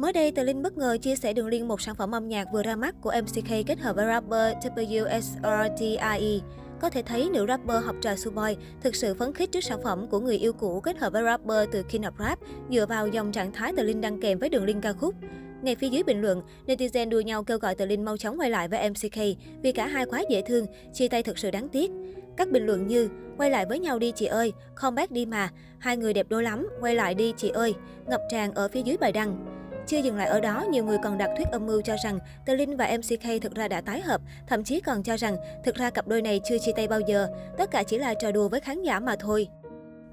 Mới đây, Tờ Linh bất ngờ chia sẻ đường link một sản phẩm âm nhạc vừa ra mắt của MCK kết hợp với rapper WSRTIE. Có thể thấy nữ rapper học trò Suboy thực sự phấn khích trước sản phẩm của người yêu cũ kết hợp với rapper từ King of Rap dựa vào dòng trạng thái Tờ Linh đăng kèm với đường link ca khúc. Ngay phía dưới bình luận, netizen đua nhau kêu gọi Tờ Linh mau chóng quay lại với MCK vì cả hai quá dễ thương, chia tay thật sự đáng tiếc. Các bình luận như quay lại với nhau đi chị ơi, comeback đi mà, hai người đẹp đôi lắm, quay lại đi chị ơi, ngập tràn ở phía dưới bài đăng. Chưa dừng lại ở đó, nhiều người còn đặt thuyết âm mưu cho rằng Tờ Linh và MCK thực ra đã tái hợp, thậm chí còn cho rằng thực ra cặp đôi này chưa chia tay bao giờ, tất cả chỉ là trò đùa với khán giả mà thôi.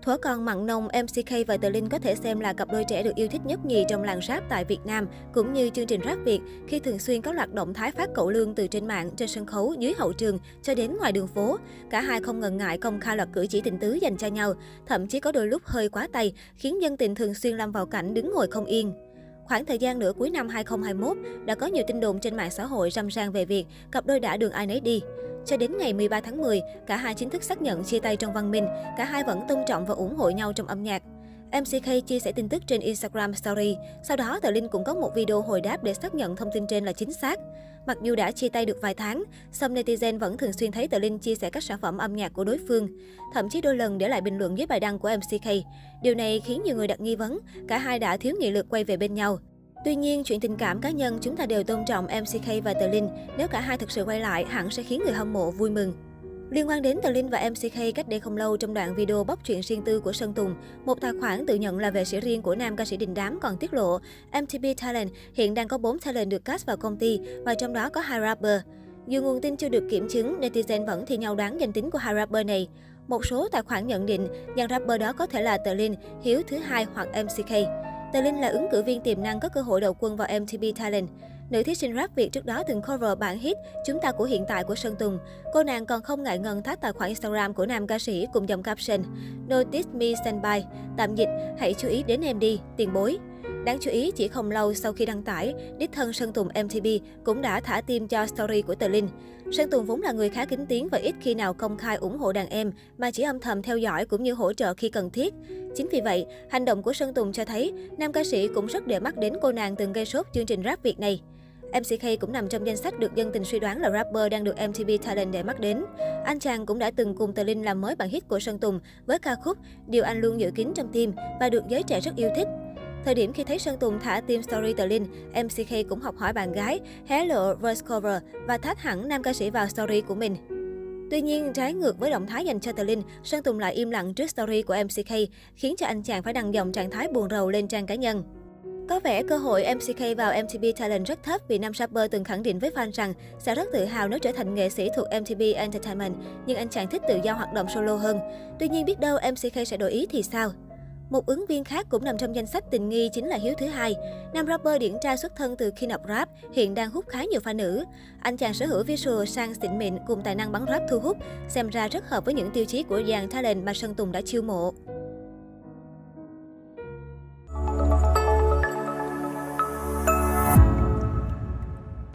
Thuở còn mặn nồng, MCK và Tờ Linh có thể xem là cặp đôi trẻ được yêu thích nhất nhì trong làng rap tại Việt Nam, cũng như chương trình rap Việt khi thường xuyên có loạt động thái phát cậu lương từ trên mạng, trên sân khấu, dưới hậu trường cho đến ngoài đường phố. Cả hai không ngần ngại công khai loạt cử chỉ tình tứ dành cho nhau, thậm chí có đôi lúc hơi quá tay, khiến dân tình thường xuyên lâm vào cảnh đứng ngồi không yên. Khoảng thời gian nửa cuối năm 2021, đã có nhiều tin đồn trên mạng xã hội râm ran về việc cặp đôi đã đường ai nấy đi. Cho đến ngày 13 tháng 10, cả hai chính thức xác nhận chia tay trong văn minh, cả hai vẫn tôn trọng và ủng hộ nhau trong âm nhạc. MCK chia sẻ tin tức trên Instagram Story. Sau đó, Tờ Linh cũng có một video hồi đáp để xác nhận thông tin trên là chính xác. Mặc dù đã chia tay được vài tháng, song netizen vẫn thường xuyên thấy Tờ Linh chia sẻ các sản phẩm âm nhạc của đối phương. Thậm chí đôi lần để lại bình luận dưới bài đăng của MCK. Điều này khiến nhiều người đặt nghi vấn, cả hai đã thiếu nghị lực quay về bên nhau. Tuy nhiên, chuyện tình cảm cá nhân chúng ta đều tôn trọng MCK và Tờ Linh. Nếu cả hai thực sự quay lại, hẳn sẽ khiến người hâm mộ vui mừng. Liên quan đến Tờ Linh và MCK cách đây không lâu trong đoạn video bóc chuyện riêng tư của Sơn Tùng, một tài khoản tự nhận là vệ sĩ riêng của nam ca sĩ Đình Đám còn tiết lộ MTP Talent hiện đang có 4 talent được cast vào công ty và trong đó có hai rapper. Dù nguồn tin chưa được kiểm chứng, netizen vẫn thi nhau đoán danh tính của hai rapper này. Một số tài khoản nhận định dàn rapper đó có thể là Tờ Linh, Hiếu thứ hai hoặc MCK. Tờ Linh là ứng cử viên tiềm năng có cơ hội đầu quân vào MTV Talent. Nữ thí sinh rap Việt trước đó từng cover bản hit Chúng ta của hiện tại của Sơn Tùng. Cô nàng còn không ngại ngần thác tài khoản Instagram của nam ca sĩ cùng dòng caption Notice me standby, tạm dịch, hãy chú ý đến em đi, tiền bối. Đáng chú ý, chỉ không lâu sau khi đăng tải, đích thân Sơn Tùng MTB cũng đã thả tim cho story của Tờ Linh. Sơn Tùng vốn là người khá kính tiếng và ít khi nào công khai ủng hộ đàn em, mà chỉ âm thầm theo dõi cũng như hỗ trợ khi cần thiết. Chính vì vậy, hành động của Sơn Tùng cho thấy nam ca sĩ cũng rất để mắt đến cô nàng từng gây sốt chương trình rap Việt này. MCK cũng nằm trong danh sách được dân tình suy đoán là rapper đang được MTV Talent để mắt đến. Anh chàng cũng đã từng cùng Tờ Linh làm mới bản hit của Sơn Tùng với ca khúc Điều anh luôn giữ kín trong tim và được giới trẻ rất yêu thích. Thời điểm khi thấy Sơn Tùng thả team story tờ Linh, MCK cũng học hỏi bạn gái, hé lộ verse cover và thách hẳn nam ca sĩ vào story của mình. Tuy nhiên, trái ngược với động thái dành cho Tờ Linh, Sơn Tùng lại im lặng trước story của MCK, khiến cho anh chàng phải đăng dòng trạng thái buồn rầu lên trang cá nhân. Có vẻ cơ hội MCK vào MTV Talent rất thấp vì nam rapper từng khẳng định với fan rằng sẽ rất tự hào nếu trở thành nghệ sĩ thuộc MTV Entertainment, nhưng anh chàng thích tự do hoạt động solo hơn. Tuy nhiên biết đâu MCK sẽ đổi ý thì sao? Một ứng viên khác cũng nằm trong danh sách tình nghi chính là Hiếu thứ hai. Nam rapper điển trai xuất thân từ khi nọc Rap hiện đang hút khá nhiều pha nữ. Anh chàng sở hữu visual sang xịn mịn cùng tài năng bắn rap thu hút, xem ra rất hợp với những tiêu chí của dàn talent mà Sơn Tùng đã chiêu mộ.